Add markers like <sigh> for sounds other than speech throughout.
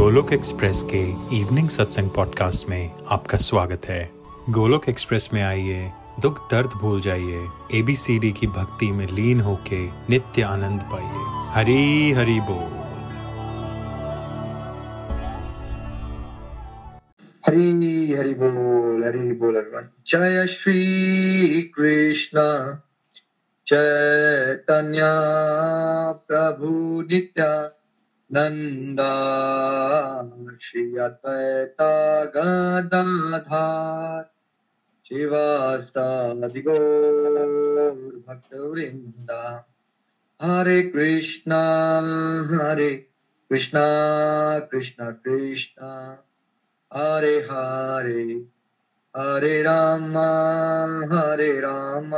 Golok express के evening सत्संग podcast में आपका स्वागत है। गोलोक एक्सप्रेस में आइए, दुख दर्द भूल जाइए एबीसीडी की भक्ति में लीन होके नित्य आनंद पाइए। हरी हरी बोल। हरी हरी बोल हरी बोल everyone. जय श्री कृष्ण। चैतन्य प्रभु नित्यानंदा श्री अद्वैता गदाधार शिवासादि गौर भक्त वृंदा हरे कृष्णा हरे कृष्णा कृष्णा कृष्णा। हरे हरे हरे राम हरे राम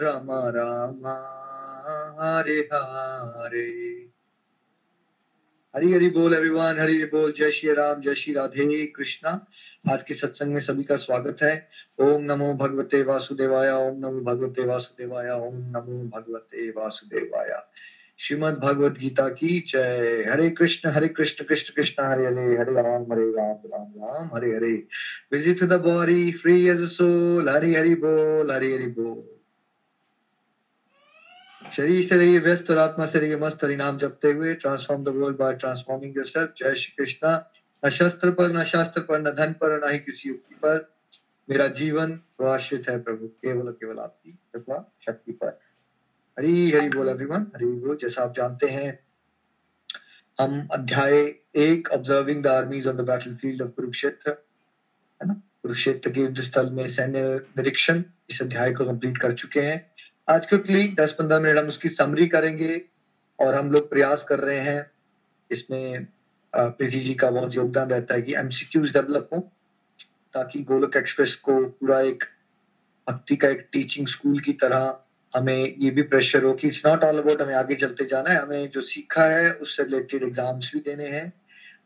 राम राम, हरे हरे। हरी हरी बोल एवरीवन हरी हरी बोल, जय श्री राम, जय श्री राधे कृष्णा। आज के सत्संग में सभी का स्वागत है। ओम नमो भगवते वासुदेवाय, ओम नमो भगवते वासुदेवाय, ओम नमो भगवते वासुदेवाय। श्रीमद भगवत गीता की जय। Hare Krishna Hare Krishna Krishna Krishna, Hare Hare Hare Ram Hare Ram Ram Ram, Hare Hare. Visit the body free as soul Hari Hari बोल, हरि हरि बोल। शरीर से रहिए, व्यस्त और आत्मा से रहिए, मस्त हरि नाम जपते हुए transform the world by transforming yourself जय श्री कृष्णा। न शस्त्र पर, न शास्त्र पर, न धन पर न ही किसी युक्ति पर। मेरा जीवन तो आश्रित है प्रभु, केवल केवल आपकी कृपा, शक्ति पर। हरी, हरि बोल एवरीवन हरि बोल जैसा आप जानते हैं, हम अध्याय एक observing the armies on the battlefield of Kurukshetra है ना? कुरुक्षेत्र के युद्ध स्थल में सैन्य निरीक्षण इस अध्याय को कंप्लीट कर चुके हैं। आज क्विकली दस पंद्रह मिनट हम उसकी समरी करेंगे और हम लोग प्रयास कर रहे हैं इसमें प्रीति जी का बहुत योगदान रहता है कि एमसीक्यूज डेवलप हो ताकि गोलक एक्सप्रेस को पूरा एक भक्ति का एक टीचिंग स्कूल की तरह हमें ये भी प्रेशर हो कि इट्स नॉट ऑल अबाउट हमें आगे चलते जाना है, हमें जो सीखा है उससे रिलेटेड एग्ज़ाम्स भी देने हैं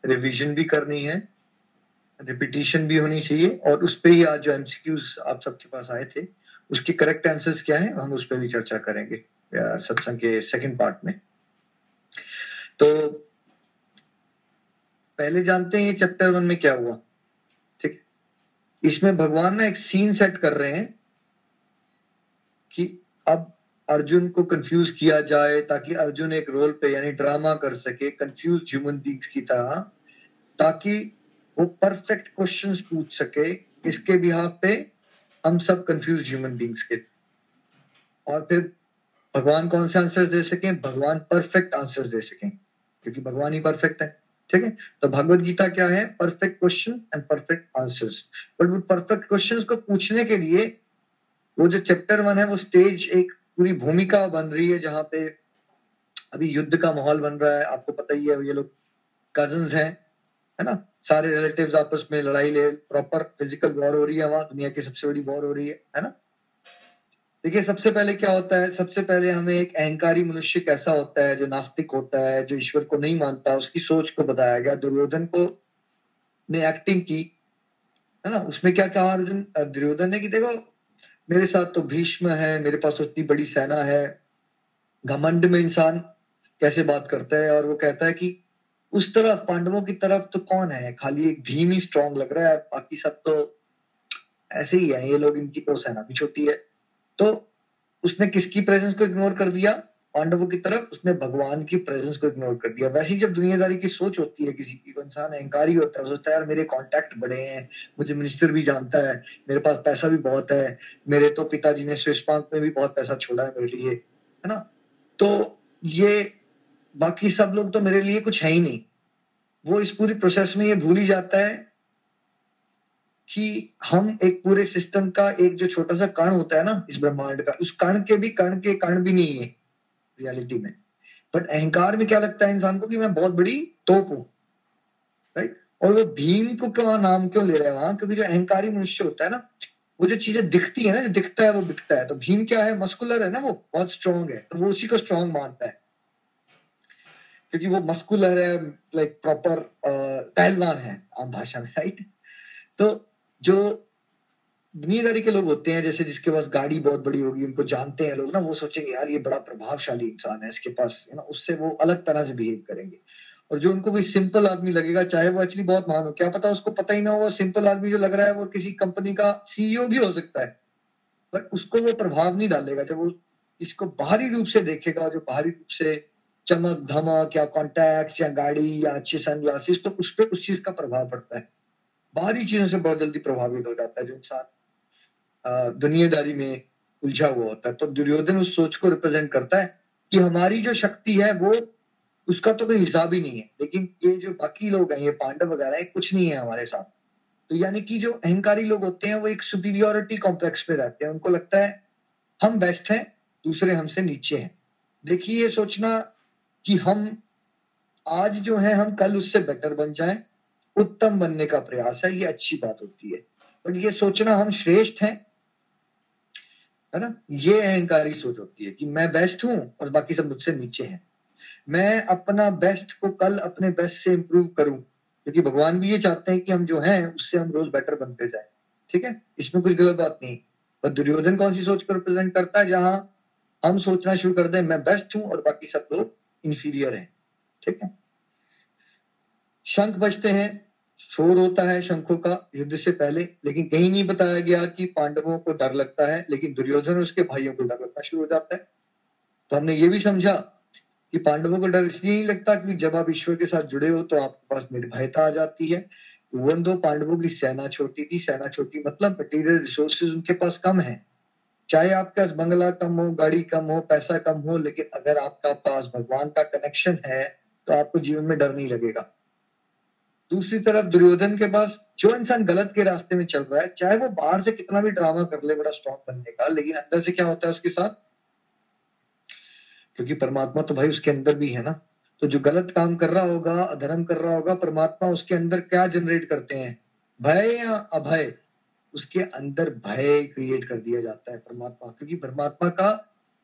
रिविजन भी करनी है रिपीटिशन भी होनी चाहिए और उस पर ही आज जो एमसीक्यूज आप सबके पास आए थे उसके करेक्ट आंसर्स क्या है, हम उस पर भी चर्चा करेंगे सत्संग के सेकंड पार्ट में। तो पहले जानते हैं चैप्टर वन में क्या हुआ। ठीक इसमें भगवान ना एक सीन सेट कर रहे हैं कि अब अर्जुन को कंफ्यूज किया जाए, ताकि अर्जुन एक रोल पे, यानी ड्रामा कर सके कंफ्यूज ह्यूमन बींग्स की तरह, ताकि वो परफेक्ट क्वेश्चंस पूछ सके, इसके बिहाफ पे हम सब कंफ्यूज ह्यूमन बींग्स के। और फिर भगवान कौन से आंसर्स दे सकें, भगवान परफेक्ट आंसर्स दे सकें, क्योंकि भगवान ही परफेक्ट है, ठीक है? तो भगवत गीता क्या है? Perfect question and perfect answers but वो परफेक्ट क्वेश्चंस को पूछने के लिए वो जो चैप्टर वन है, वो स्टेज एक पूरी भूमिका बन रही है, जहाँ पे अभी युद्ध का माहौल बन रहा है। आपको पता ही है, ये लोग कजन्स हैं। है ना? सारे रिलेटिव्स आपस में लड़ाई ले प्रॉपर फ़िज़िकल वॉर हो रही है वहाँ, दुनिया की सबसे बड़ी वॉर हो रही है है ना? देखिए, सबसे पहले क्या होता है? सबसे पहले हमें एक अहंकारी मनुष्य कैसा होता है, जो नास्तिक होता है, जो ईश्वर को नहीं मानता, उसकी सोच को बताया गया, दुर्योधन को ने एक्टिंग की, है ना? उसमें क्या कहा अर्जुन? दुर्योधन ने कि देखो, मेरे साथ तो भीष्म है, मेरे पास उतनी बड़ी सेना है, घमंड में इंसान कैसे बात करता है? और वो कहता है कि उस तरफ़, पांडवों की तरफ़ तो कौन है? खाली एक भीम ही स्ट्रांग लग रहा है बाकी सब तो ऐसे ही है। ये लोग इनकी तो सेना भी छोटी है। तो उसने किसकी प्रेजेंस को इग्नोर कर दिया? पांडवों की तरफ़। उसने भगवान की प्रेजेंस को इग्नोर कर दिया। वैसे ही जब दुनियादारी की सोच होती है किसी की इंसान अहंकारी होता है सोचता है, यार, मेरे कांटेक्ट बड़े हैं। मुझे मिनिस्टर भी जानता है। मेरे पास पैसा भी बहुत है। मेरे तो पिताजी ने स्विस बैंक में भी बहुत पैसा छोड़ा है मेरे लिए। है ना? तो ये बाकी सब लोग तो मेरे लिए कुछ है ही नहीं। वो इस पूरी प्रोसेस में ये भूल ही जाता है कि हम एक पूरे सिस्टम का एक जो छोटा सा कण होता है ना, इस ब्रह्मांड का, उस कण के भी कण के कण भी नहीं है रियलिटी में। बट अहंकार में क्या लगता है इंसान को कि मैं बहुत बड़ी तोप हूँ राइट और वो भीम को क्यों, नाम क्यों ले रहे हैं वहाँ? क्योंकि जो अहंकारी मनुष्य होता है ना, वो जो चीज़ें दिखती है ना, जो दिखता है, वो बिकता है। तो भीम क्या है? मस्कुलर है ना वो, बहुत स्ट्रांग है। तो वो उसी को स्ट्रांग मानता है। क्योंकि वो मस्कुलर है लाइक प्रॉपर पहलवान है आम भाषा में राइट तो जो दुनियादारी के लोग होते हैं, जैसे जिसके पास गाड़ी बहुत बड़ी होगी, उनको जानते हैं लोग ना, वो सोचेंगे, यार, ये बड़ा प्रभावशाली इंसान है इसके पास ना उससे वो अलग तरह से बिहेव करेंगे। और जो उनको कोई सिंपल आदमी लगेगा, चाहे वो एक्चुअली बहुत महान हो, क्या पता उसको पता ही ना हो सिंपल आदमी जो लग रहा है, वो किसी कंपनी का सीईओ भी हो सकता है। पर उसको वो प्रभाव नहीं डालेगा जब वो इसको बाहरी रूप से देखेगा, जो बाहरी रूप से चमक, धमक, या कॉन्टैक्ट या गाड़ी, या अच्छे सनग्लासेस तो उस पर उस चीज़ का प्रभाव पड़ता है। बाहरी चीज़ों से बहुत जल्दी प्रभावित हो जाता है जो इंसान दुनियादारी में उलझा हुआ होता है। तो दुर्योधन उस सोच को रिप्रेजेंट करता है कि हमारी जो शक्ति है, वो उसका तो कोई हिसाब ही नहीं है। लेकिन ये जो बाकी लोग हैं, ये पांडव वगैरह है, कुछ नहीं है हमारे साथ। तो यानी कि जो अहंकारी लोग होते हैं, वो एक सुपीरियोरिटी कॉम्प्लेक्स पे रहते हैं। उनको लगता है, हम बेस्ट हैं, दूसरे हमसे नीचे हैं। देखिए, ये सोचना कि हम आज जो है, हम कल उससे बेटर बन जाएँ, उत्तम बनने का प्रयास है, ये अच्छी बात होती है। बट ये सोचना हम श्रेष्ठ हैं, है ना? ये अहंकारी सोच होती है कि मैं बेस्ट हूँ और बाकी सब मुझसे नीचे हैं। मैं अपना बेस्ट को कल अपने बेस्ट से इंप्रूव करूँ, क्योंकि भगवान भी ये चाहते हैं कि हम जो हैं, उससे हम रोज बेटर बनते जाए। ठीक है? इसमें कुछ गलत बात नहीं। पर दुर्योधन कौन सी सोच को रिप्रेजेंट करता है? जहाँ हम सोचना शुरू कर दें, मैं बेस्ट हूँ और बाकी सब लोग इंफीरियर है, ठीक है? शंख बजते हैं, शोर होता है शंखों का युद्ध से पहले, लेकिन कहीं नहीं बताया गया कि पांडवों को डर लगता है, लेकिन दुर्योधन उसके भाइयों को डर लगना शुरू हो जाता है। तो हमने ये भी समझा कि पांडवों को डर इसलिए नहीं लगता कि जब आप ईश्वर के साथ जुड़े हो तो आपके पास निर्भयता आ जाती है। वन दो पांडवों की सेना छोटी थी, सेना छोटी मतलब मटेरियल रिसोर्सेज उनके पास कम है। चाहे आपके बंगला कम हो, गाड़ी कम हो, पैसा कम हो, लेकिन अगर आपका पास भगवान का कनेक्शन है तो आपको जीवन में डर नहीं लगेगा। दूसरी तरफ़ दुर्योधन के पास जो इंसान गलत के रास्ते में चल रहा है, चाहे वो बाहर से कितना भी ड्रामा कर ले, बड़ा स्ट्रॉन्ग बनने का, लेकिन अंदर से क्या होता है उसके साथ? क्योंकि परमात्मा तो भाई उसके अंदर भी है ना। तो जो गलत काम कर रहा होगा, अधर्म कर रहा होगा, परमात्मा उसके अंदर क्या जनरेट करते हैं? भय या अभय? उसके अंदर भय क्रिएट कर दिया जाता है परमात्मा क्योंकि परमात्मा का,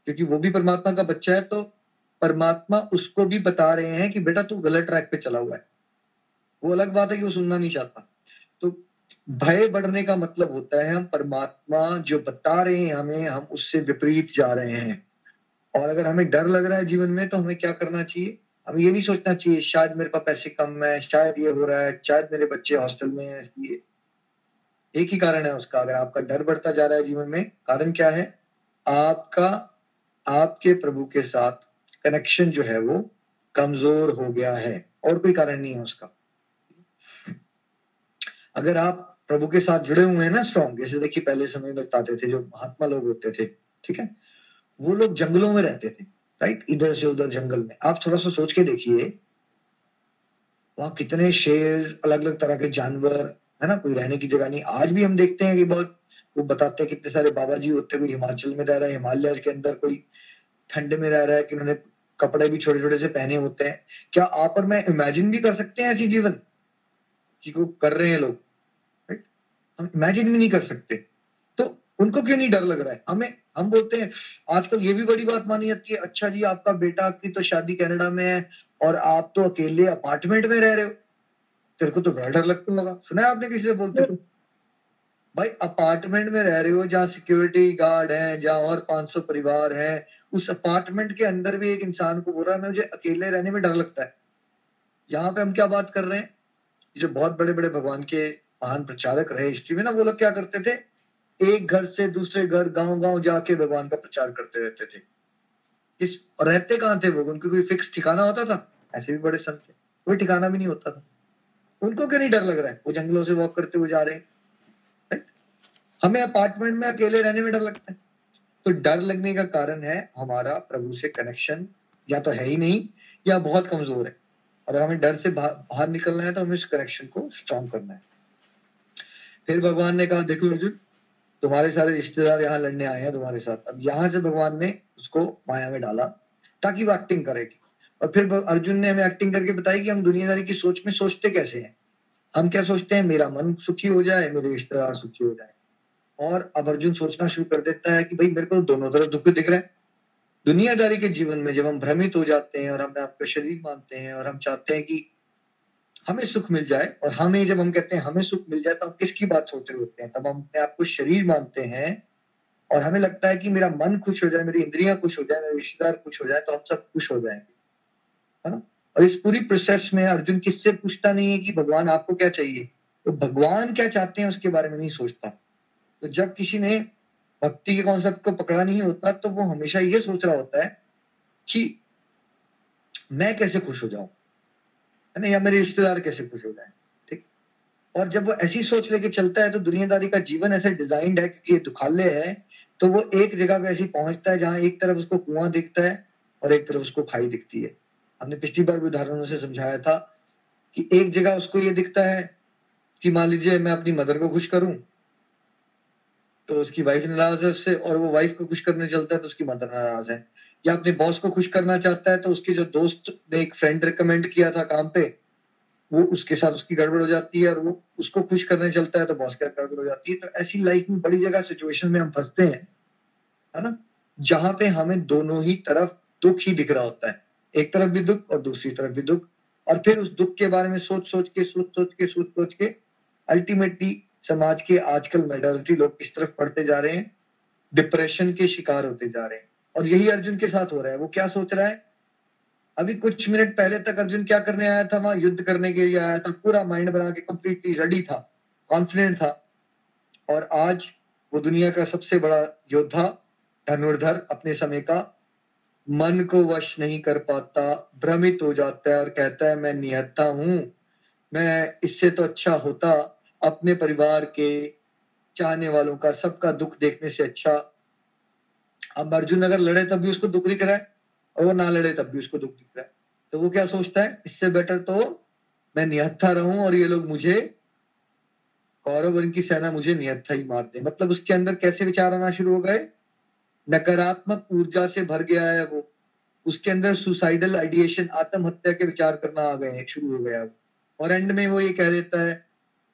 क्योंकि वो भी परमात्मा का बच्चा है तो परमात्मा उसको भी बता रहे हैं कि बेटा तू गलत ट्रैक पे चला हुआ है। वो अलग बात है कि वो सुनना नहीं चाहता। तो भय बढ़ने का मतलब होता है हम परमात्मा जो बता रहे हैं हमें, हम उससे विपरीत जा रहे हैं। और अगर हमें डर लग रहा है जीवन में तो हमें क्या करना चाहिए? हमें ये नहीं सोचना चाहिए, शायद मेरे पास पैसे कम है, शायद ये हो रहा है, शायद मेरे बच्चे हॉस्टल में है इसलिए एक ही कारण है उसका। अगर आपका डर बढ़ता जा रहा है जीवन में, कारण क्या है? आपका, आपके प्रभु के साथ कनेक्शन जो है वो कमज़ोर हो गया है। और कोई कारण नहीं है उसका। अगर आप प्रभु के साथ जुड़े हुए हैं ना स्ट्रॉन्ग जैसे देखिए पहले समय में बताते थे जो महात्मा लोग होते थे, ठीक है? वो लोग जंगलों में रहते थे राइट इधर से उधर जंगल में। आप थोड़ा सा सोच के देखिए, वहाँ कितने शेर अलग अलग तरह के जानवर है ना? कोई रहने की जगह नहीं। आज भी हम देखते हैं कि बहुत वो बताते हैं कितने सारे बाबा जी होते हैं। कोई हिमाचल में रह रहा है, हिमालय के अंदर कोई ठंड में रह रहा है कि उन्होंने कपड़े भी छोटे छोटे से पहने होते हैं। क्या आप और मैं इमेजिन भी कर सकते हैं ऐसी जीवन? कि वो कर रहे हैं लोग हम इमेजिन भी नहीं कर सकते। तो उनको क्यों नहीं डर लग रहा है? हमें, हम बोलते हैं, आजकल ये भी बड़ी बात मानी जाती है अच्छा जी, आपका बेटा आपकी तो शादी कनाडा में है और आप तो अकेले अपार्टमेंट में रह रहे हो। तेरे को तो बड़ा डर लगता होगा सुना आपने किसी से बोलते हो भाई, अपार्टमेंट में रह रहे हो, जहाँ सिक्योरिटी गार्ड है, जहाँ और 500 परिवार है, उस अपार्टमेंट के अंदर भी एक इंसान को बोल रहा है मुझे अकेले रहने में डर लगता है। यहाँ पे हम क्या बात कर रहे हैं? जो बहुत बड़े बड़े भगवान के महान प्रचारक रहे हिस्ट्री में ना, वो लोग क्या करते थे? एक घर से दूसरे घर गाँव गाँव जाके भगवान का प्रचार करते रहते थे। इस, और रहते कहाँ थे वो? उनके कोई फिक्स ठिकाना होता था? ऐसे भी बड़े संत थे। कोई ठिकाना भी नहीं होता था। उनको क्यों नहीं डर लग रहा है? वो जंगलों से वॉक करते हुए जा रहे हैं हमें अपार्टमेंट में अकेले रहने में डर लगता है। तो डर लगने का कारण है हमारा प्रभु से कनेक्शन या तो है ही नहीं, या बहुत कमज़ोर है। और हमें डर से बाहर निकलना है तो हमें उस कनेक्शन को स्ट्रॉन्ग करना है। फिर भगवान ने कहा, देखो अर्जुन, तुम्हारे सारे रिश्तेदार यहाँ लड़ने आए हैं तुम्हारे साथ। अब यहाँ से भगवान ने उसको माया में डाला ताकि वो एक्टिंग करेगी। और फिर अर्जुन ने हमें एक्टिंग करके बताई कि हम दुनियादारी की सोच में सोचते कैसे हैं? हम क्या सोचते हैं? मेरा मन सुखी हो जाए, मेरे रिश्तेदार सुखी हो जाए। और अब अर्जुन सोचना शुरू कर देता है कि भाई, मेरे को दोनों तरफ़ दुख दिख रहे हैं। दुनियादारी के जीवन में जब हम भ्रमित हो जाते हैं और हम आपका शरीर मानते हैं और हम चाहते हैं कि हमें सुख मिल जाए और हमें जब हम कहते हैं हमें सुख मिल जाए तो हम किसकी बात सोच रहे होते हैं? तब हम अपने आप को शरीर मानते हैं और हमें लगता है कि मेरा मन खुश हो जाए, मेरी इंद्रियाँ खुश हो जाए, मेरे रिश्तेदार खुश हो जाए तो हम सब खुश हो जाएँगे। है ना? और इस पूरी प्रोसेस में अर्जुन किससे पूछता नहीं है कि भगवान आपको क्या चाहिए? तो भगवान क्या चाहते हैं उसके बारे में नहीं सोचता। तो जब किसी ने भक्ति के कॉन्सेप्ट को पकड़ा नहीं होता तो वो हमेशा ये सोच रहा होता है कि मैं कैसे खुश हो जाऊँ? है ना? या मेरे रिश्तेदार कैसे खुश हो जाए? ठीक और जब वो ऐसी सोच लेके चलता है तो दुनियादारी का जीवन ऐसे डिजाइंड है क्योंकि ये दुखाले है तो वो एक जगह पे ऐसी पहुँचता है जहाँ एक तरफ़ उसको कुआँ दिखता है और एक तरफ़ उसको खाई दिखती है। हमने पिछली बार भी उदाहरणों से समझाया था कि एक जगह उसको ये दिखता है कि मान लीजिए मैं अपनी मदर को खुश करूँ तो उसकी वाइफ नाराज़ है उससे, और वो वाइफ को खुश करने चलता है तो उसकी मदर नाराज़ है। या अपने बॉस को खुश करना चाहता है तो उसके जो दोस्त ने एक फ्रेंड रिकमेंड किया था काम पे, वो उसके साथ उसकी गड़बड़ हो जाती है, और वो उसको खुश करने चलता है तो बॉस के साथ गड़बड़ हो जाती है। तो ऐसी लाइफ में बड़ी जगह सिचुएशन में हम फंसते हैं, है ना? जहाँ पे हमें दोनों ही तरफ़ दुख ही दिख रहा होता है। एक तरफ़ भी दुख और दूसरी तरफ़ भी दुख। और फिर उस दुख के बारे में सोच सोच के, सोच सोच के, सोच सोच के अल्टीमेटली समाज के आजकल मेजोरिटी लोग किस तरफ़ पढ़ते जा रहे हैं डिप्रेशन के शिकार होते जा रहे हैं। और यही अर्जुन के साथ हो रहा है। वो क्या सोच रहा है? अभी कुछ मिनट पहले तक अर्जुन क्या करने आया था? वहाँ युद्ध करने के लिए आया था। पूरा माइंड बना के कंप्लीटली रेडी था कॉन्फिडेंट था। और आज वो दुनिया का सबसे बड़ा योद्धा धनुर्धर अपने समय का मन को वश नहीं कर पाता, भ्रमित हो जाता है और कहता है, मैं निहत्ता हूँ, मैं इससे तो अच्छा होता, अपने परिवार के चाहने वालों का, सबका दुख देखने से अच्छा। अब अर्जुन अगर लड़े तब भी उसको दुख दिख रहा है और वो ना लड़े तब भी उसको दुख दिख रहा है। तो वो क्या सोचता है, इससे बेटर तो मैं निहत्था रहूँ और ये लोग मुझे, कौरव इनकी सेना मुझे निहत्था ही मार दे। मतलब उसके अंदर कैसे विचार आना शुरू हो गए? नकारात्मक ऊर्जा से भर गया है वो। उसके अंदर सुसाइडल आइडिएशन आत्महत्या के विचार करना आ गए शुरू हो गया और एंड में वो ये कह देता है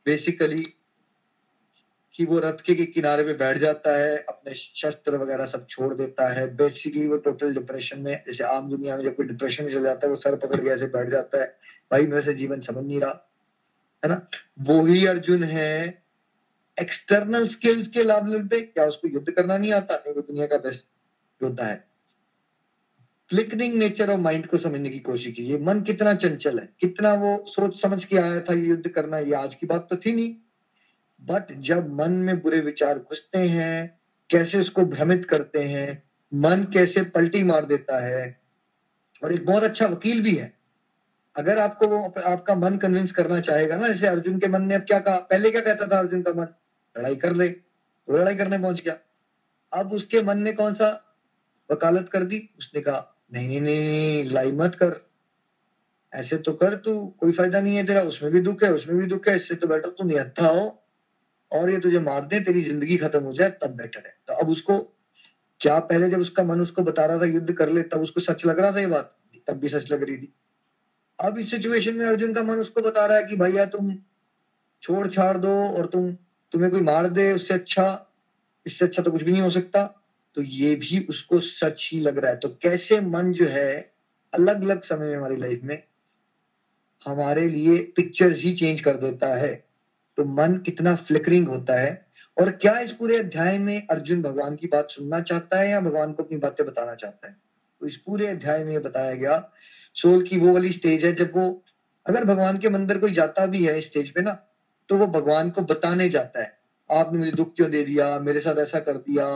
बेसिकली कि वो रथ के किनारे पे बैठ जाता है, अपने शस्त्र वगैरह सब छोड़ देता है। बेसिकली वो टोटल डिप्रेशन में, जैसे आम दुनिया में जब कोई डिप्रेशन में चल जाता है, वो सर पकड़ के ऐसे बैठ जाता है, भाई, मेरे से जीवन समझ नहीं रहा। है ना? वो ही अर्जुन है एक्सटर्नल स्किल्स के लेवल पे क्या उसको युद्ध करना नहीं आता? नहीं वो दुनिया का बेस्ट योद्धा है। फ्लिकरिंग नेचर ऑफ़ माइंड को समझने की कोशिश कीजिए। मन कितना चंचल है, कितना वो सोच समझ के आया था ये युद्ध करना, ये आज की बात तो थी नहीं। बट जब मन में बुरे विचार घुसते हैं, कैसे उसको भ्रमित करते हैं, मन कैसे पलटी मार देता है, और एक बहुत अच्छा वकील भी है। अगर आपको वो आपका मन कन्विंस करना चाहेगा ना, जैसे अर्जुन के मन ने अब क्या कहा? पहले क्या कहता था अर्जुन का मन? लड़ाई कर ले तो लड़ाई करने पहुँच गया। अब उसके मन ने कौन सा वकालत कर दी? उसने कहा, नहीं नहीं नहीं लाई मत कर। ऐसे तो कर, तू कोई फ़ायदा नहीं है तेरा, उसमें भी दुख है, उसमें भी दुख है। इससे तो बेटर तू निहत्था हो और ये तुझे मार दे, तेरी ज़िंदगी खत्म हो जाए, तब बेटर है। तो अब उसको, क्या पहले जब उसका मन उसको बता रहा था युद्ध कर ले, तब उसको सच लग रहा था ये बात? तब भी सच लग रही थी। अब इस सिचुएशन में अर्जुन का मन उसको बता रहा है कि, भैया, तुम छोड़, छाड़ दो और तुम तुम्हें कोई मार दे, उससे अच्छा इससे अच्छा तो कुछ भी नहीं हो सकता। तो ये भी उसको सच ही लग रहा है। तो कैसे मन जो है अलग अलग समय में हमारी लाइफ में, हमारे लिए पिक्चर्स ही चेंज कर देता है। तो मन कितना फ्लिकरिंग होता है। और क्या इस पूरे अध्याय में अर्जुन भगवान की बात सुनना चाहता है या भगवान को अपनी बातें बताना चाहता है? तो इस पूरे अध्याय में बताया गया सोल की वो वाली स्टेज है जब वो, अगर भगवान के मंदिर कोई जाता भी है स्टेज पे ना तो वो भगवान को बताने जाता है। आपने मुझे दुख क्यों दे दिया? मेरे साथ ऐसा कर दिया।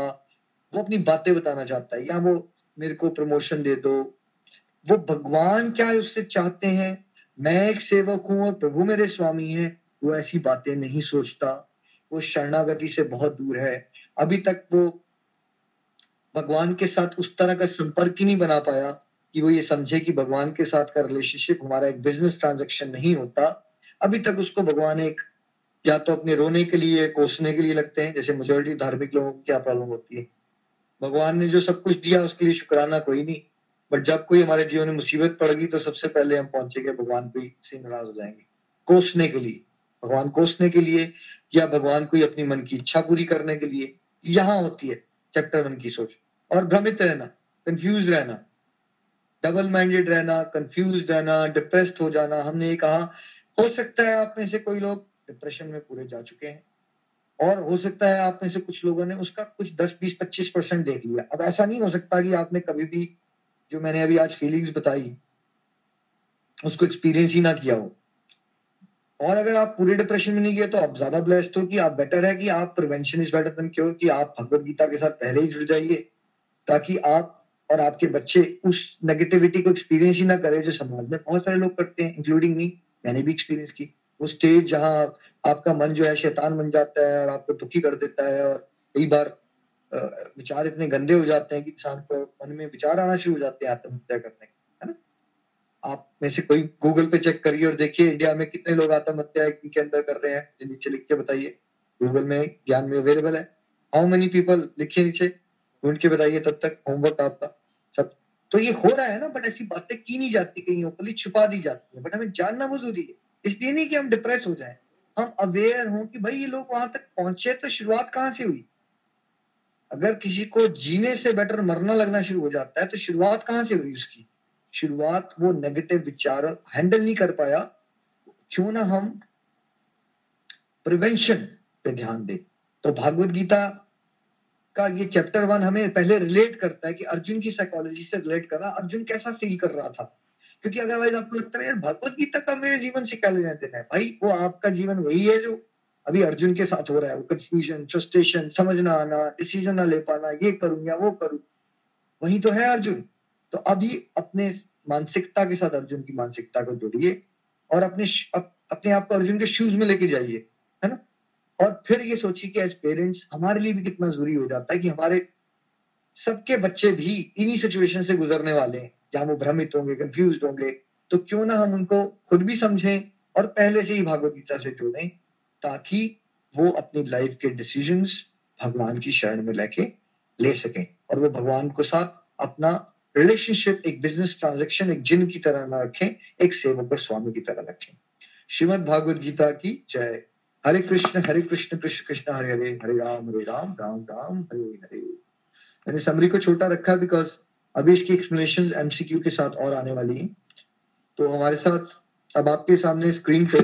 वो अपनी बातें बताना चाहता है। या वो मेरे को प्रमोशन दे दो। वो भगवान क्या उससे चाहते हैं? मैं एक सेवक हूँ और प्रभु मेरे स्वामी है। वो ऐसी बातें नहीं सोचता। वो शरणागति से बहुत दूर है। अभी तक वो भगवान के साथ उस तरह का संपर्क ही नहीं बना पाया कि वो ये समझे कि भगवान के साथ का रिलेशनशिप हमारा एक बिज़नेस ट्रांजेक्शन नहीं होता। अभी तक उसको भगवान एक या तो अपने रोने के लिए, कोसने के लिए लगते हैं। जैसे मेजोरिटी धार्मिक लोगों को क्या प्रॉब्लम होती है? भगवान ने जो सब कुछ दिया, उसके लिए शुक्राना कोई नहीं। बट जब कोई हमारे जीवन में मुसीबत पड़ गई तो सबसे पहले हम पहुँचेंगे भगवान को से नाराज़ हो जाएँगे। कोसने के लिए। भगवान कोसने के लिए या भगवान को अपनी मन की इच्छा पूरी करने के लिए। यहाँ होती है चैप्टर वन की सोच। और भ्रमित रहना कंफ्यूज रहना डबल माइंडेड रहना कंफ्यूज रहना डिप्रेस्ड हो जाना। हमने ये कहा, हो सकता है आप में से कोई लोग डिप्रेशन में पूरे जा चुके हैं। और हो सकता है आप में से कुछ लोगों ने उसका कुछ 10 20 25 परसेंट देख लिया। अब ऐसा नहीं हो सकता कि आपने कभी भी जो मैंने अभी आज फीलिंग्स बताई, उसको एक्सपीरियंस ही ना किया हो। और अगर आप पूरे डिप्रेशन में नहीं गए तो आप ज़्यादा ब्लेस्ड हो कि आप बेटर है कि आप prevention is better than cure कि आप भगवत गीता के साथ पहले ही जुड़ जाइए, ताकि आप और आपके बच्चे उस नेगेटिविटी को एक्सपीरियंस ही ना करें जो समाज में बहुत सारे लोग करते हैं इंक्लूडिंग मी मैंने भी एक्सपीरियंस की। वो स्टेज जहाँ आपका मन जो है शैतान बन जाता है और आपको दुखी कर देता है और कई बार विचार इतने गंदे हो जाते हैं कि इंसान को मन में विचार आना शुरू हो जाते हैं आत्महत्या करने के, है ना? आप में से कोई गूगल पे चेक करिए और देखिए इंडिया में कितने लोग आत्महत्या के अंदर कर रहे हैं नीचे लिख के बताइए। गूगल में ज्ञान में अवेलेबल है। हाउ मेनी पीपल लिखिए नीचे, ढूंढ के बताइए तब तक होमवर्क आपका सब। तो ये हो रहा है ना बट ऐसी बातें की नहीं जाती कहीं ओपनली छुपा दी जाती है। बट हमें जानना ज़रूरी है। इसलिए नहीं कि हम डिप्रेस हो जाए। हम अवेयर हों कि भाई ये लोग वहाँ तक पहुँचे तो शुरुआत कहाँ से हुई? अगर किसी को जीने से बेटर मरना लगना शुरू हो जाता है तो शुरुआत कहाँ से हुई उसकी? शुरुआत वो नेगेटिव विचार हैंडल नहीं कर पाया। क्यों ना हम प्रिवेंशन पे ध्यान दें। तो भागवत गीता का ये चैप्टर वन हमें पहले रिलेट करता है कि अर्जुन की साइकोलॉजी से रिलेट कर। रहा अर्जुन कैसा फील कर रहा था? क्योंकि अदरवाइज़ आपको लगता है यार भगवत गीता का मेरे जीवन से क्या लेना देना है? भाई वो आपका जीवन वही है जो अभी अर्जुन के साथ हो रहा है। वो कंफ्यूजन फ्रस्ट्रेशन समझना आना डिसीज़न ना ले पाना ये करूँ या वो करूँ। वही तो है अर्जुन। तो अभी अपने मानसिकता के साथ अर्जुन की मानसिकता को जोड़िए और अपने अप, अपने आप को अर्जुन के शूज़ में लेके जाइए है ना? और फिर ये सोचिए कि एज पेरेंट्स हमारे लिए भी कितना ज़रूरी हो जाता है कि हमारे सबके बच्चे भी इन्हीं सिचुएशन से गुजरने वाले हैं। जहाँ वो भ्रमित होंगे कंफ्यूज होंगे तो क्यों ना हम उनको खुद भी समझें और पहले से ही भागवत गीता से जोड़ें, ताकि वो अपनी लाइफ के डिसीज़न भगवान की शरण में लेके ले सकें और वो भगवान को साथ अपना रिलेशनशिप एक बिज़नेस ट्रांजेक्शन एक जिन की तरह ना रखें, एक सेवक और स्वामी की तरह रखें। श्रीमद भागवत गीता की जय। हरे कृष्ण हरे कृष्ण कृष्ण कृष्ण, हरे हरे हरे राम हरे राम राम राम, हरे हरे। मैंने समरी को छोटा रखा बिकॉज़ अभी इसकी एक्सप्लेनेशन एमसीक्यू के साथ और आने वाली है। तो हमारे साथ अब आपके सामने स्क्रीन पे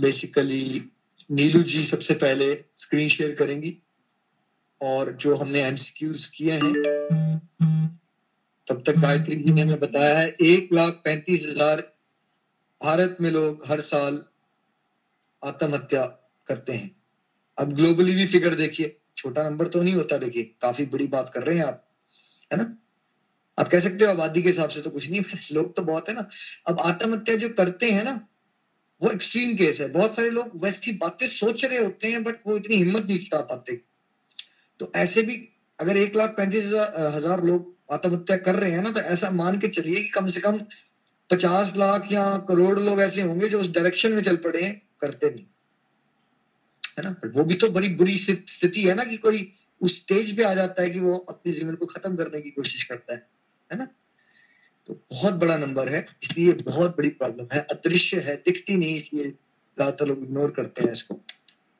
बेसिकली नीलू जी सबसे पहले स्क्रीन शेयर करेंगी और जो हमने एमसीक्यूज किए हैं, तब तक गायत्री जी ने हमें बताया है, एक लाख पैंतीस हज़ार भारत में लोग हर साल आत्महत्या करते हैं। अब ग्लोबली भी फिगर देखिए। छोटा नंबर तो नहीं होता, देखिए, काफ़ी बड़ी बात कर रहे हैं आप, है ना? आप कह सकते हो आबादी के हिसाब से तो कुछ नहीं <laughs> लोग तो बहुत है ना। अब आत्महत्या जो करते हैं ना, वो एक्सट्रीम केस है। बहुत सारे लोग वैसी बातें सोच रहे होते हैं बट वो इतनी हिम्मत नहीं जुटा पाते। तो ऐसे भी अगर एक लाख पैंतीस हज़ार लोग आत्महत्या कर रहे हैं ना तो ऐसा मान के चलिए कि कम से कम पचास लाख या करोड़ लोग ऐसे होंगे जो उस डायरेक्शन में चल पड़े हैं, करते नहीं। है ना? वो भी तो बड़ी बुरी स्थिति है ना कि कोई उस स्टेज पे आ जाता है कि वो अपने जीवन को खत्म करने की कोशिश करता है है ना? तो बहुत बड़ा नंबर है, इसलिए बहुत बड़ी प्रॉब्लम है, अदृश्य है, दिखती नहीं इसलिए ज़्यादातर लोग इग्नोर करते हैं इसको।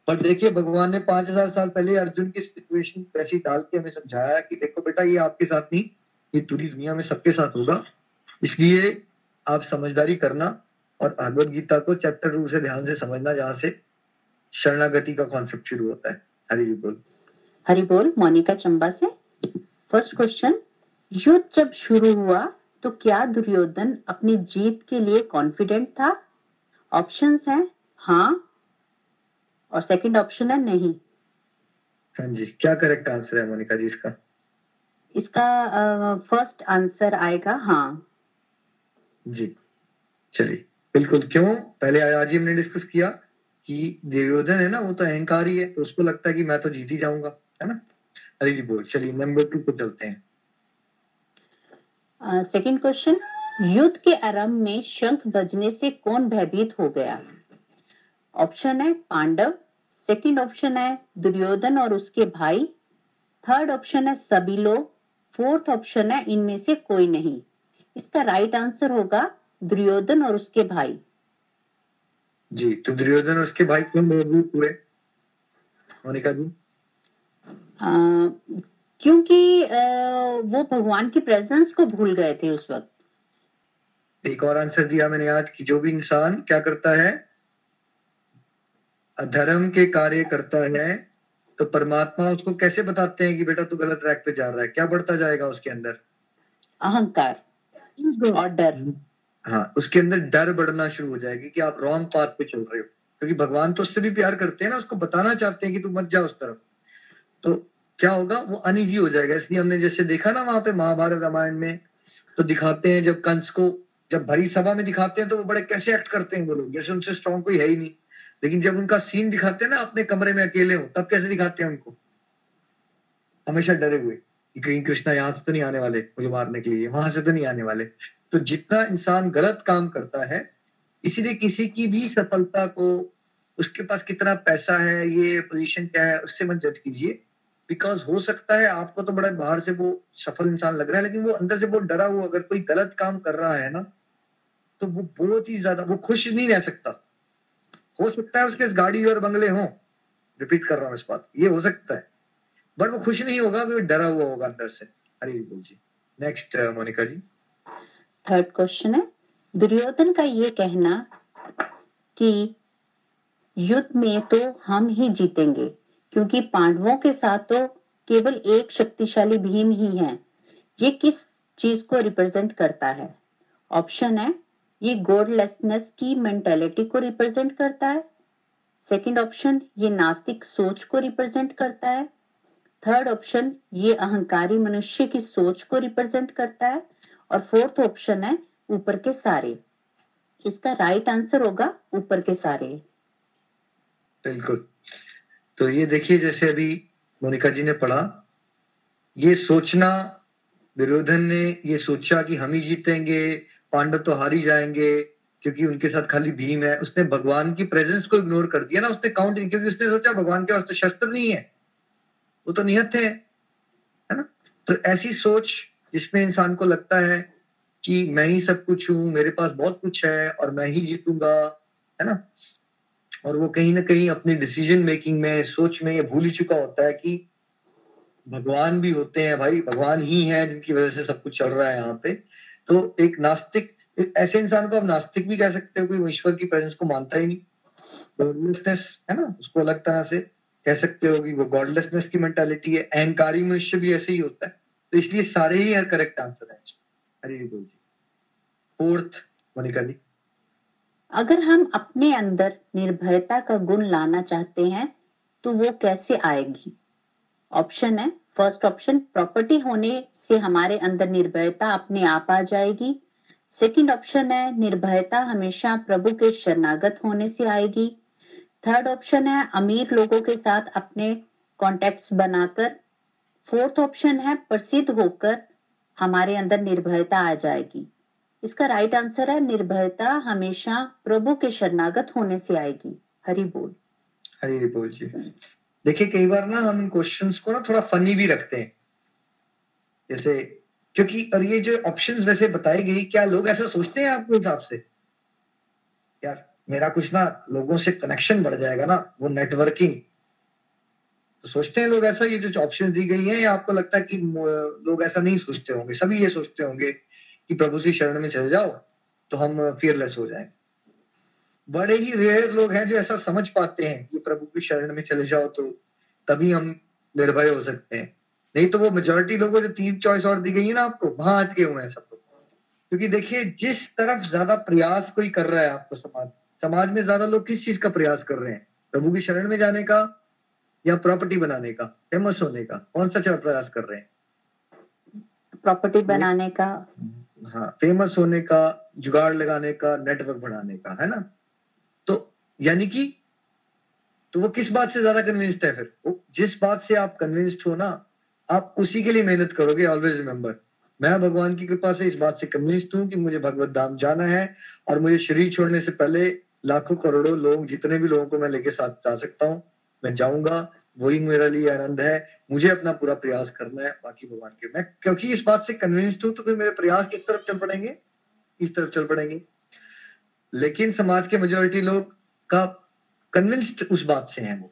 पर देखिए, भगवान ने पाँच हज़ार साल पहले अर्जुन की सिचुएशन वैसी डाल के हमें समझाया कि देखो बेटा, ये आपके साथ नहीं, ये पूरी दुनिया में सबके साथ होगा। इसलिए आप समझदारी करना और भगवत गीता को चैप्टर रूप से ध्यान से समझना, जहाँ से शरणागति का कॉन्सेप्ट शुरू होता है। हरी जी बोल। हरी बोल मोनिका चंबा से। फ़र्स्ट क्वेश्चन युद्ध जब शुरू हुआ तो क्या दुर्योधन अपनी जीत के लिए कॉन्फिडेंट था? ऑप्शंस हैं हाँ और सेकंड ऑप्शन है नहीं। हाँ जी क्या करेक्ट आंसर है मोनिका जी इसका? इसका फ़र्स्ट uh, आंसर आएगा हाँ। जी चलिए। बिल्कुल क्यों? पहले आज ही हमने डिस्कस किया। कि दुर्योधन है ना, वो तो अहंकारी है तो उसको लगता है कि मैं तो जीत ही जाऊँगा, है ना? जी बोल, चलिए नंबर टू को चलते हैं। सेकंड क्वेश्चन युद्ध के आरंभ में शंख बजने से कौन भयभीत हो गया? ऑप्शन है पांडव सेकंड ऑप्शन है दुर्योधन और उसके भाई थर्ड ऑप्शन है सभी लोग फोर्थ ऑप्शन है इनमें से कोई नहीं। इसका राइट आंसर होगा दुर्योधन और उसके भाई। जी तो दुर्योधन उसके भाई क्यों भयभीत हुए? मोनिका जी क्योंकि वो भगवान की प्रेजेंस को भूल गए थे उस वक्त। एक और आंसर दिया मैंने आज कि जो भी इंसान क्या करता है? अधर्म के कार्य करता है तो परमात्मा उसको कैसे बताते हैं कि बेटा तू गलत ट्रैक पे जा रहा है? क्या बढ़ता जाएगा उसके अंदर? अहंकार और डर। हाँ उसके अंदर डर बढ़ना शुरू हो जाएगी कि आप रॉन्ग पाथ पे चल रहे हो। क्योंकि भगवान तो उससे भी प्यार करते हैं ना, उसको बताना चाहते हैं कि तू मत जा उस तरफ़। तो क्या होगा? वो अनईजी हो जाएगा। इसलिए हमने जैसे देखा ना वहाँ पे महाभारत रामायण में तो दिखाते हैं जब कंस को, जब भरी सभा में दिखाते हैं तो वो बड़े कैसे एक्ट करते हैं वो लोग? जैसे उनसे स्ट्रॉन्ग कोई है ही नहीं। लेकिन जब उनका सीन दिखाते हैं ना, अपने कमरे में अकेले हो, तब कैसे दिखाते हैं उनको? हमेशा डरे हुए। कहीं कृष्णा यहाँ से तो नहीं आने वाले, मुझे मारने के लिए। वहाँ से तो नहीं आने वाले। तो जितना इंसान गलत काम करता है, इसीलिए किसी की भी सफलता को, उसके पास कितना पैसा है, ये पोजीशन क्या है, उससे मत जज कीजिए। बिकॉज़ हो सकता है आपको तो बड़ा बाहर से वो सफल इंसान लग रहा है, लेकिन वो अंदर से बहुत डरा हुआ, अगर कोई गलत काम कर रहा है ना तो वो बहुत ही ज़्यादा, वो खुश नहीं रह सकता। हो सकता है उसके गाड़ी और बंगले हो। रिपीट कर रहा हूँ इस बात। ये हो सकता है। बट वो खुश नहीं होगा वो डरा हुआ होगा अंदर से। हरी बोल जी। Next Monika ji. Third question है। दुर्योधन का ये कहना कि युद्ध में तो हम ही जीतेंगे, क्योंकि पांडवों के साथ तो केवल एक शक्तिशाली भीम ही है। ये किस चीज़ को रिप्रेजेंट करता है? ऑप्शन है, ये गोडलेसनेस की मेंटेलिटी को रिप्रेजेंट करता है। सेकंड ऑप्शन ये नास्तिक सोच को रिप्रेजेंट करता है। थर्ड ऑप्शन ये अहंकारी मनुष्य की सोच को रिप्रेजेंट करता है और फोर्थ ऑप्शन है ऊपर के सारे। इसका राइट आंसर होगा ऊपर के सारे। बिल्कुल। तो ये देखिए, जैसे अभी मोनिका जी ने पढ़ा, ये सोचना दुर्योधन ने ये सोचा कि हम ही जीतेंगे, पांडव तो हार ही जाएँगे, क्योंकि उनके साथ खाली भीम है। उसने भगवान की प्रेजेंस को इग्नोर कर दिया ना, उसने काउंट क्योंकि उसने सोचा भगवान के वास्ते शस्त्र नहीं है। वो तो निहत है है ना? तो ऐसी सोच जिसमें इंसान को लगता है कि मैं ही सब कुछ हूँ, मेरे पास बहुत कुछ है और मैं ही जीतूँगा, है ना? और वो कहीं ना कहीं अपनी डिसीज़न मेकिंग में, सोच में ये भूल ही चुका होता है कि भगवान भी होते हैं भाई, भगवान ही है जिनकी वजह से सब कुछ चल रहा है यहाँ पे। तो एक नास्तिक ऐसे इंसान को आप नास्तिक भी कह सकते हो, कोई ईश्वर की प्रेजेंस को मानता ही नहीं। है ना? उसको अलग तरह से कह सकते हो कि वो गॉडलेसनेस की मेंटालिटी है, अहंकारी मनुष्य भी ऐसे ही होता है। तो इसलिए सारे ही यार करेक्ट आंसर है। हरी बोल जी। फोर्थ मोनिका जी अगर हम अपने अंदर निर्भयता का गुण लाना चाहते हैं तो वो कैसे आएगी? ऑप्शन है फ़र्स्ट ऑप्शन प्रॉपर्टी होने से हमारे अंदर निर्भयता अपने आप आ जाएगी। सेकंड ऑप्शन है, निर्भयता हमेशा प्रभु के शरणागत होने से आएगी। थर्ड ऑप्शन है, अमीर लोगों के साथ अपने कॉन्टेक्ट्स बनाकर। फोर्थ ऑप्शन है, प्रसिद्ध होकर हमारे अंदर निर्भयता आ जाएगी। इसका राइट आंसर है, निर्भयता हमेशा प्रभु के शरणागत होने से आएगी। हरि बोल। हरि बोल जी। देखिए, कई बार ना हम क्वेश्चंस को ना थोड़ा फनी भी रखते हैं। जैसे, क्योंकि, और ये जो ऑप्शंस वैसे बताई गई, क्या लोग ऐसा सोचते हैं आपके हिसाब से? यार मेरा कुछ ना लोगों से कनेक्शन बढ़ जाएगा ना, वो नेटवर्किंग तो सोचते हैं लोग ऐसा, ये जो ऑप्शन दी गई है, या आपको लगता है कि लोग ऐसा नहीं सोचते होंगे, सभी ये सोचते होंगे कि प्रभु से शरण में चले जाओ तो हम फियरलेस हो जाएँ। बड़े ही रेयर लोग हैं जो ऐसा समझ पाते हैं कि प्रभु की शरण में चले जाओ तो तभी हम निर्भय हो सकते हैं। नहीं तो वो मेजोरिटी लोगों जो तीन चॉइस और दी गई है ना आपको, वहाँ अटके हुए हैं सब लोग। क्योंकि देखिए, जिस तरफ़ ज़्यादा प्रयास कोई कर रहा है आपको समाज समाज में ज़्यादा लोग किस चीज़ का प्रयास कर रहे हैं? प्रभु की शरण में जाने का या प्रॉपर्टी बनाने का फ़ेमस होने का? कौन सा प्रयास कर रहे हैं? प्रॉपर्टी बनाने का। हाँ फ़ेमस होने का जुगाड़ लगाने का नेटवर्क बढ़ाने का है ना? तो यानी कि तो वो किस बात से ज़्यादा कन्विंस्ड है फिर? वो जिस बात से आप कन्विंस्ड हो ना आप उसी के लिए मेहनत करोगे ऑलवेज रिमेम्बर मैं भगवान की कृपा से इस बात से कन्विंस्ड हूँ कि मुझे भगवत धाम जाना है और मुझे शरीर छोड़ने से पहले लाखों करोड़ों लोग, जितने भी लोगों को मैं लेके साथ जा सकता हूँ, मैं जाऊँगा। वही मेरे लिए आनंद है। मुझे अपना पूरा प्रयास करना है, बाकी भगवान के। मैं क्योंकि इस बात से कन्विंस्ड हूँ तो फिर मेरे प्रयास किस तरफ़ चल पड़ेंगे? इस तरफ़ चल पड़ेंगे। लेकिन समाज के मेजोरिटी लोग का कन्विंस्ड उस बात से है वो,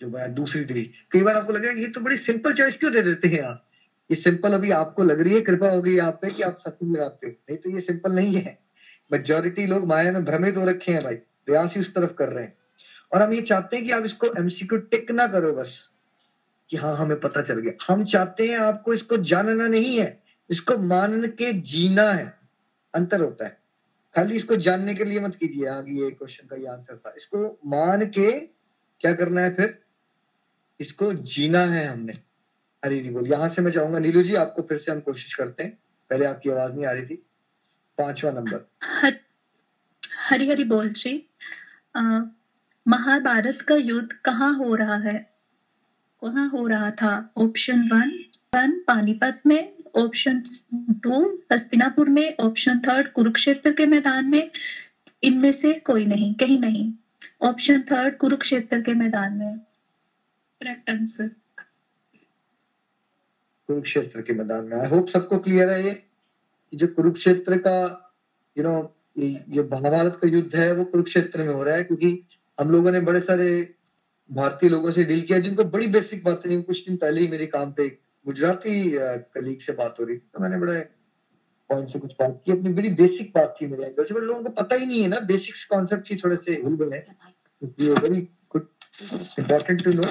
जो मैं दूसरी तरीके कई बार आपको लगेगा ये तो बड़ी सिंपल चॉइस क्यों दे देते हैं आप? ये सिंपल अभी आपको लग रही है, कृपा हो गई आप पे कि आप सत्य लगाते हो। नहीं तो ये सिंपल नहीं है। मेजोरिटी लोग माया में भ्रमित हो रखे हैं भाई, प्रयास ही उस तरफ़ कर रहे हैं। और हम ये चाहते हैं कि आप इसको एमसीक्यू टिक ना करो बस, कि हाँ हमें पता चल गया। हम चाहते हैं आपको इसको जानना नहीं है, इसको मान के जीना है। अंतर होता है। खाली इसको जानने के लिए मत कीजिए आगे ये क्वेश्चन का ये आंसर था। इसको मान के क्या करना है फिर? इसको जीना है हमने। हरी बोल, यहाँ से मैं चाहूँगा नीलू जी, आपको फिर से हम कोशिश करते हैं। पहले आपकी आवाज़ नहीं आ रही थी। पांचवा नंबर। हर, हरी हरी बोल जी। महाभारत का युद्ध कहाँ हो रहा है? कहाँ हो रहा था? ऑप्शन वन वन पानीपत में। ऑप्शन टू हस्तिनापुर में। ऑप्शन थर्ड कुरुक्षेत्र के मैदान में। इनमें से कोई नहीं कहीं नहीं। ऑप्शन थर्ड कुरुक्षेत्र के मैदान में। करेक्ट आंसर कुरुक्षेत्र के मैदान में। आई होप सबको क्लियर है ये। जो कुरुक्षेत्र का यू नो ये महाभारत का युद्ध है, वो कुरुक्षेत्र में हो रहा है, क्योंकि हम लोगों ने बड़े सारे भारतीय लोगों से डील किया, जिनको बड़ी बेसिक बातें नहीं कुछ दिन पहले ही मेरे काम पे गुजराती कलीग से बात हो रही थी तो मैंने बड़े पॉइंट से कुछ बात की। अपनी बड़ी बेसिक बात थी मेरे एंगल से बट लोगों को पता ही नहीं है ना बेसिक्स कॉन्सेप्ट ही थोड़े से हिल गए very good important to know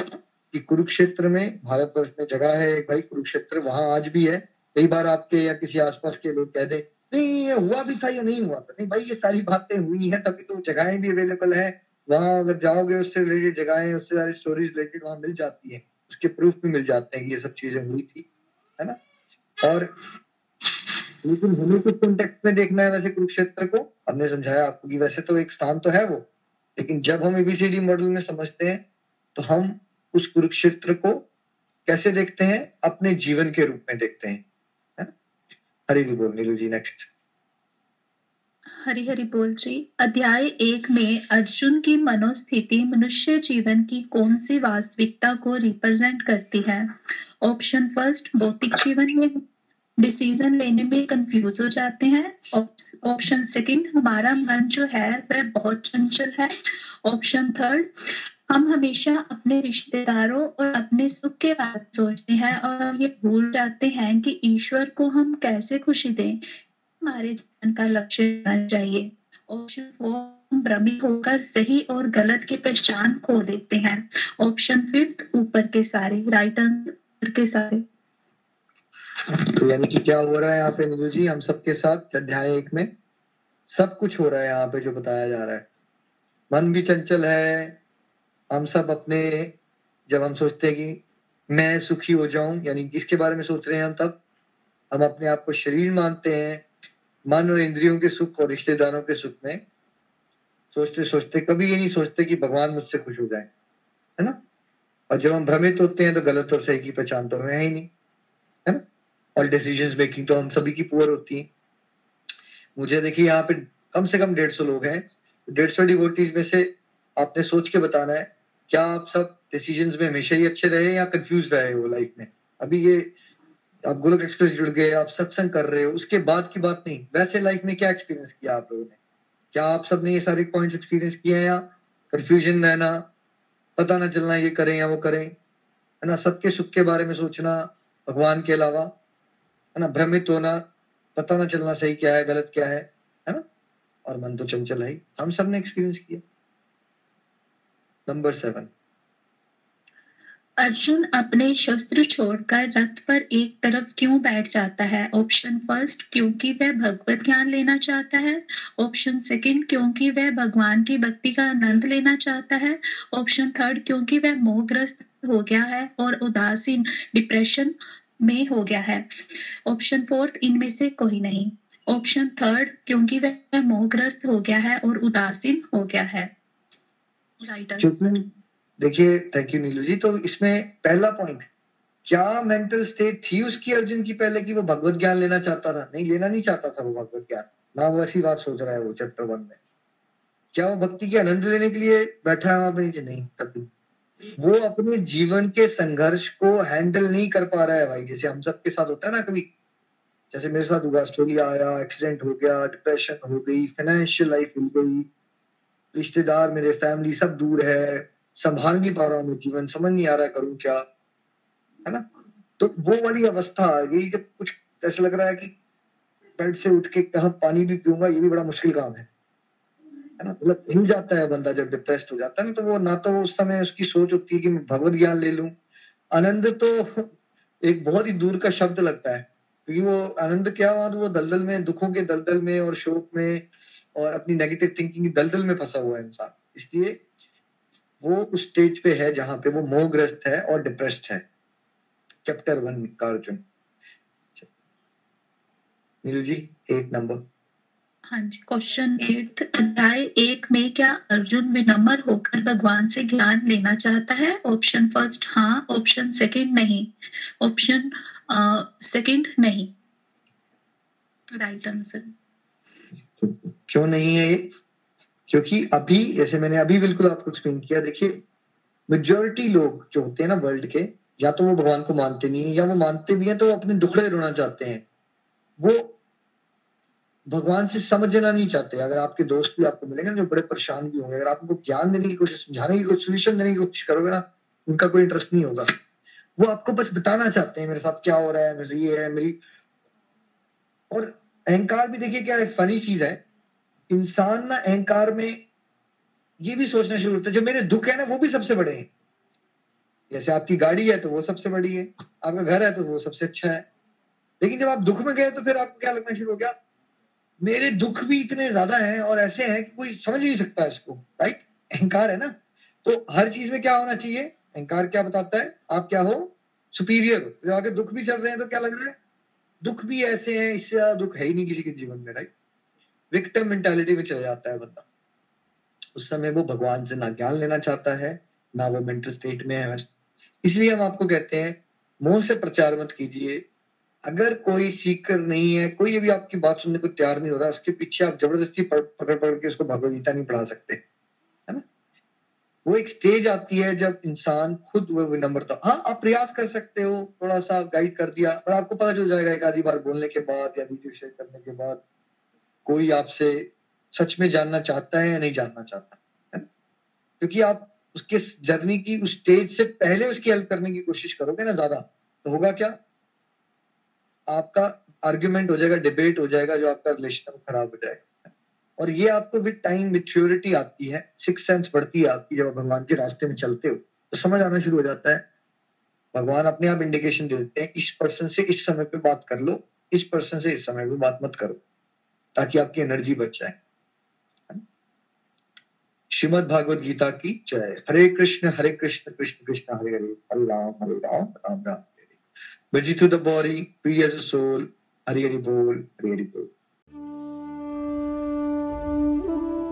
कि कुरुक्षेत्र में, भारतवर्ष में जगह है एक भाई, कुरुक्षेत्र वहाँ आज भी है। कई बार आपके या किसी आसपास के लोग कह दे, नहीं, ये हुआ भी था या नहीं हुआ था? नहीं भाई, ये सारी बातें हुई है, तभी तो जगहें भी अवेलेबल है। वहाँ अगर जाओगे, उससे रिलेटेड जगहें उससे सारी स्टोरीज रिलेटेड वहाँ मिल जाती है। उसके प्रूफ भी मिल जाते हैं कि ये सब चीज़ें हुई थी। है ना? और लेकिन हमें कुछ कॉन्टेक्ट में देखना है वैसे कुरुक्षेत्र को। हमने समझाया आपको कि वैसे तो एक स्थान तो है वो। लेकिन जब हम एबीसीडी मॉडल में समझते हैं तो हम उस कुरुक्षेत्र को कैसे देखते हैं? अपने जीवन के रूप में देखते हैं। हरी बोल, नीलू जी नेक्स्ट हरी हरी बोल जी। अध्याय एक में, अर्जुन की मनोस्थिति मनुष्य जीवन की कौन सी वास्तविकता को रिप्रेजेंट करती है? ऑप्शन फ़र्स्ट भौतिक जीवन में डिसीज़न लेने में कंफ्यूज हो जाते हैं। ऑप्शन सेकंड हमारा मन जो है, वह बहुत चंचल है। ऑप्शन थर्ड हम हमेशा अपने रिश्तेदारों और अपने सुख के बारे सोचते हैं और ये भूल जाते हैं कि ईश्वर को हम कैसे खुशी दें। हमारे जीवन का लक्ष्य होना चाहिए। ऑप्शन फोर भ्रमित होकर सही और गलत की पहचान खो देते हैं। ऑप्शन फिफ्थ ऊपर के सारे राइट आंसर के सारे। तो यानी कि क्या हो रहा है यहाँ पे नीलू जी, हम सबके साथ अध्याय एक में सब कुछ हो रहा है यहाँ पे जो बताया जा रहा है। मन भी चंचल है हम सब अपने, जब हम सोचते हैं कि मैं सुखी हो जाऊँ, यानी इसके बारे में सोच रहे हैं हम तब, हम अपने आप को शरीर मानते हैं, मन और इंद्रियों के सुख और रिश्तेदारों के सुख में। सोचते सोचते, कभी ये नहीं सोचते कि भगवान मुझसे खुश हो जाए, है ना? और जब हम भ्रमित होते हैं तो गलत और सही की पहचान तो है ही नहीं, है ना? और डिसीज़न मेकिंग तो हम सभी की पुअर होती है। मुझे देखिए, यहाँ पे कम से कम डेढ़ सौ लोग हैं। डेढ़ सौ डिवोटीज में से आपने सोच के बताना है क्या आप सब डिसीज़न में हमेशा ही अच्छे रहे या कंफ्यूज रहे हो लाइफ में? अभी ये आप गोलक एक्सप्रेस जुड़ गए, आप सत्संग कर रहे हो, उसके बाद की बात नहीं। वैसे लाइफ में क्या एक्सपीरियंस किया आप लोगों ने? क्या आप सबने ये सारे पॉइंट्स एक्सपीरियंस किए हैं या कंफ्यूजन रहना, पता ना चलना ये करें या वो करें? है ना, सबके सुख के बारे में सोचना, भगवान के अलावा। है ना, भ्रमित होना, पता ना चलना सही क्या है, गलत क्या है है ना? और मन तो चंचल है हम सबने एक्सपीरियंस किया। Number seven. अर्जुन अपने शस्त्र छोड़कर रथ पर एक तरफ़ क्यों बैठ जाता है? ऑप्शन फ़र्स्ट क्योंकि वह भगवत ज्ञान लेना चाहता है। ऑप्शन सेकंड क्योंकि वह भगवान की भक्ति का आनंद लेना चाहता है। ऑप्शन थर्ड क्योंकि वह मोहग्रस्त हो गया है और उदासीन डिप्रेशन में हो गया है। ऑप्शन फोर्थ इनमें से कोई नहीं। ऑप्शन थर्ड क्योंकि वह मोहग्रस्त हो गया है और उदासीन हो गया है। देखिए थैंक यू नीलू जी तो इसमें पहला पॉइंट क्या मेंटल स्टेट थी उसकी अर्जुन की पहले कि वो भगवत ज्ञान लेना चाहता था? नहीं, लेना नहीं चाहता था वो भगवत ज्ञान। ना वो ऐसी बात सोच रहा है वो चैप्टर वन में। क्या वो भक्ति के आनंद लेने के लिए बैठा है वहाँ पर नीचे नहीं कभी वो अपने जीवन के संघर्ष को हैंडल नहीं कर पा रहा है भाई। जैसे हम सबके साथ होता है ना कभी। जैसे मेरे साथ हुआ ऑस्ट्रेलिया आया एक्सीडेंट हो गया डिप्रेशन हो गई फाइनेंशियल लाइफ मिल गई। रिश्तेदार मेरे फैमिली सब दूर है संभाल नहीं पा रहा हूँ जीवन, समझ नहीं आ रहा करूँ क्या, है ना? तो वो वाली अवस्था आ गई जब कुछ ऐसा लग रहा है कि बेड से उठ के कहा पानी भी पीऊँगा, ये भी बड़ा मुश्किल काम है है ना? मतलब हिल जाता है बंदा जब डिप्रेस्ड हो जाता है ना तो वो ना तो उस समय उसकी सोच होती है कि मैं भगवत ज्ञान ले लूँ। आनंद तो <laughs> एक बहुत ही दूर का शब्द लगता है, क्योंकि वो आनंद क्या हुआ तो वो दलदल में, दुखों के दलदल में और शोक में और अपनी नेगेटिव थिंकिंग दलदल में फंसा हुआ है इंसान। इसलिए वो उस स्टेज पे है जहाँ पे वो मोहग्रस्त है और डिप्रेस्ड है। चैप्टर वन का अर्जुन। नीलू जी एट नंबर हाँ जी क्वेश्चन एट अध्याय एक में क्या अर्जुन विनम्र होकर भगवान से ज्ञान लेना चाहता है? ऑप्शन फ़र्स्ट हाँ। ऑप्शन सेकंड नहीं। ऑप्शन सेकंड नहीं। राइट आंसर क्यों नहीं है ये? क्योंकि अभी, जैसे मैंने अभी बिल्कुल आपको एक्सप्लेन किया, देखिए मेजोरिटी लोग जो होते हैं ना वर्ल्ड के, या तो वो भगवान को मानते नहीं है, या वो मानते भी हैं तो वो अपने दुखड़े रोना चाहते हैं। वो भगवान से समझना नहीं चाहते। अगर आपके दोस्त भी आपको मिलेंगे जो बड़े परेशान भी होंगे, अगर आप उनको ज्ञान देने की कोशिश, समझाने की कोशिश सोल्यूशन देने की कोशिश करोगे ना, उनका कोई इंटरेस्ट नहीं होगा। वो आपको बस बताना चाहते हैं, मेरे साथ क्या हो रहा है, मेरे ये है, मेरी और अहंकार भी देखिए क्या फनी चीज़ है। इंसान ना अहंकार में ये भी सोचना शुरू होता है। जो मेरे दुख है ना, वो भी सबसे बड़े हैं। जैसे आपकी गाड़ी है तो वो सबसे बड़ी है। आपका घर है तो वो सबसे अच्छा है। लेकिन जब आप दुख में गए तो फिर आपको क्या लगना शुरू हो गया? मेरे दुख भी इतने ज़्यादा हैं और ऐसे हैं कि कोई समझ नहीं सकता इसको। राइट अहंकार है ना? तो हर चीज़ में क्या होना चाहिए? अहंकार क्या बताता है? आप क्या हो? सुपीरियर हो। जब आगे दुख भी चल रहे हैं तो क्या लग रहा है? दुख भी ऐसे हैं, इससे ज़्यादा दुख है ही नहीं किसी के जीवन में राइट विक्टम मेंटालिटी में चला जाता है बंदा। उस समय वो भगवान से ना ज्ञान लेना चाहता है, ना वो मेंटल स्टेट में है। इसलिए हम आपको कहते हैं, मोह से प्रचार मत कीजिए। अगर कोई सीकर नहीं है, कोई अभी आपकी बात सुनने को तैयार नहीं हो रहा, उसके पीछे आप ज़बरदस्ती पकड़ पकड़ के उसको भगवदगीता नहीं पढ़ा सकते, है ना? वो एक स्टेज आती है जब इंसान खुद वो विनम्रता हाँ आप प्रयास कर सकते हो, थोड़ा सा गाइड कर दिया, और आपको पता चल जाएगा एक आधी बार बोलने के बाद या वीडियो शेयर करने के बाद। कोई आपसे सच में जानना चाहता है या नहीं जानना चाहता, है क्योंकि आप उसके जर्नी की, उस स्टेज से पहले उसकी हेल्प करने की कोशिश करोगे ना ज़्यादा तो होगा क्या? आपका आर्ग्यूमेंट हो जाएगा डिबेट हो जाएगा, जो आपका रिलेशन खराब हो जाएगा और ये आपको विद टाइम मेच्योरिटी आती है सिक्स सेंस बढ़ती है आपकी जब आप भगवान के रास्ते में चलते हो तो समझ आना शुरू हो जाता है। भगवान अपने आप इंडिकेशन दे देते हैं, इस पर्सन से इस समय पे बात कर लो, इस पर्सन से इस समय पे बात मत करो। ताकि आपकी एनर्जी बच जाए। श्रीमद भागवत गीता की जय। Hare Krishna Hare Krishna Krishna Krishna Hare Hare. Hare Ram Hare Ram Ram Ram. Hare to the body, free प्रिय सोल हरे हरि बोल हरे हरि बोल.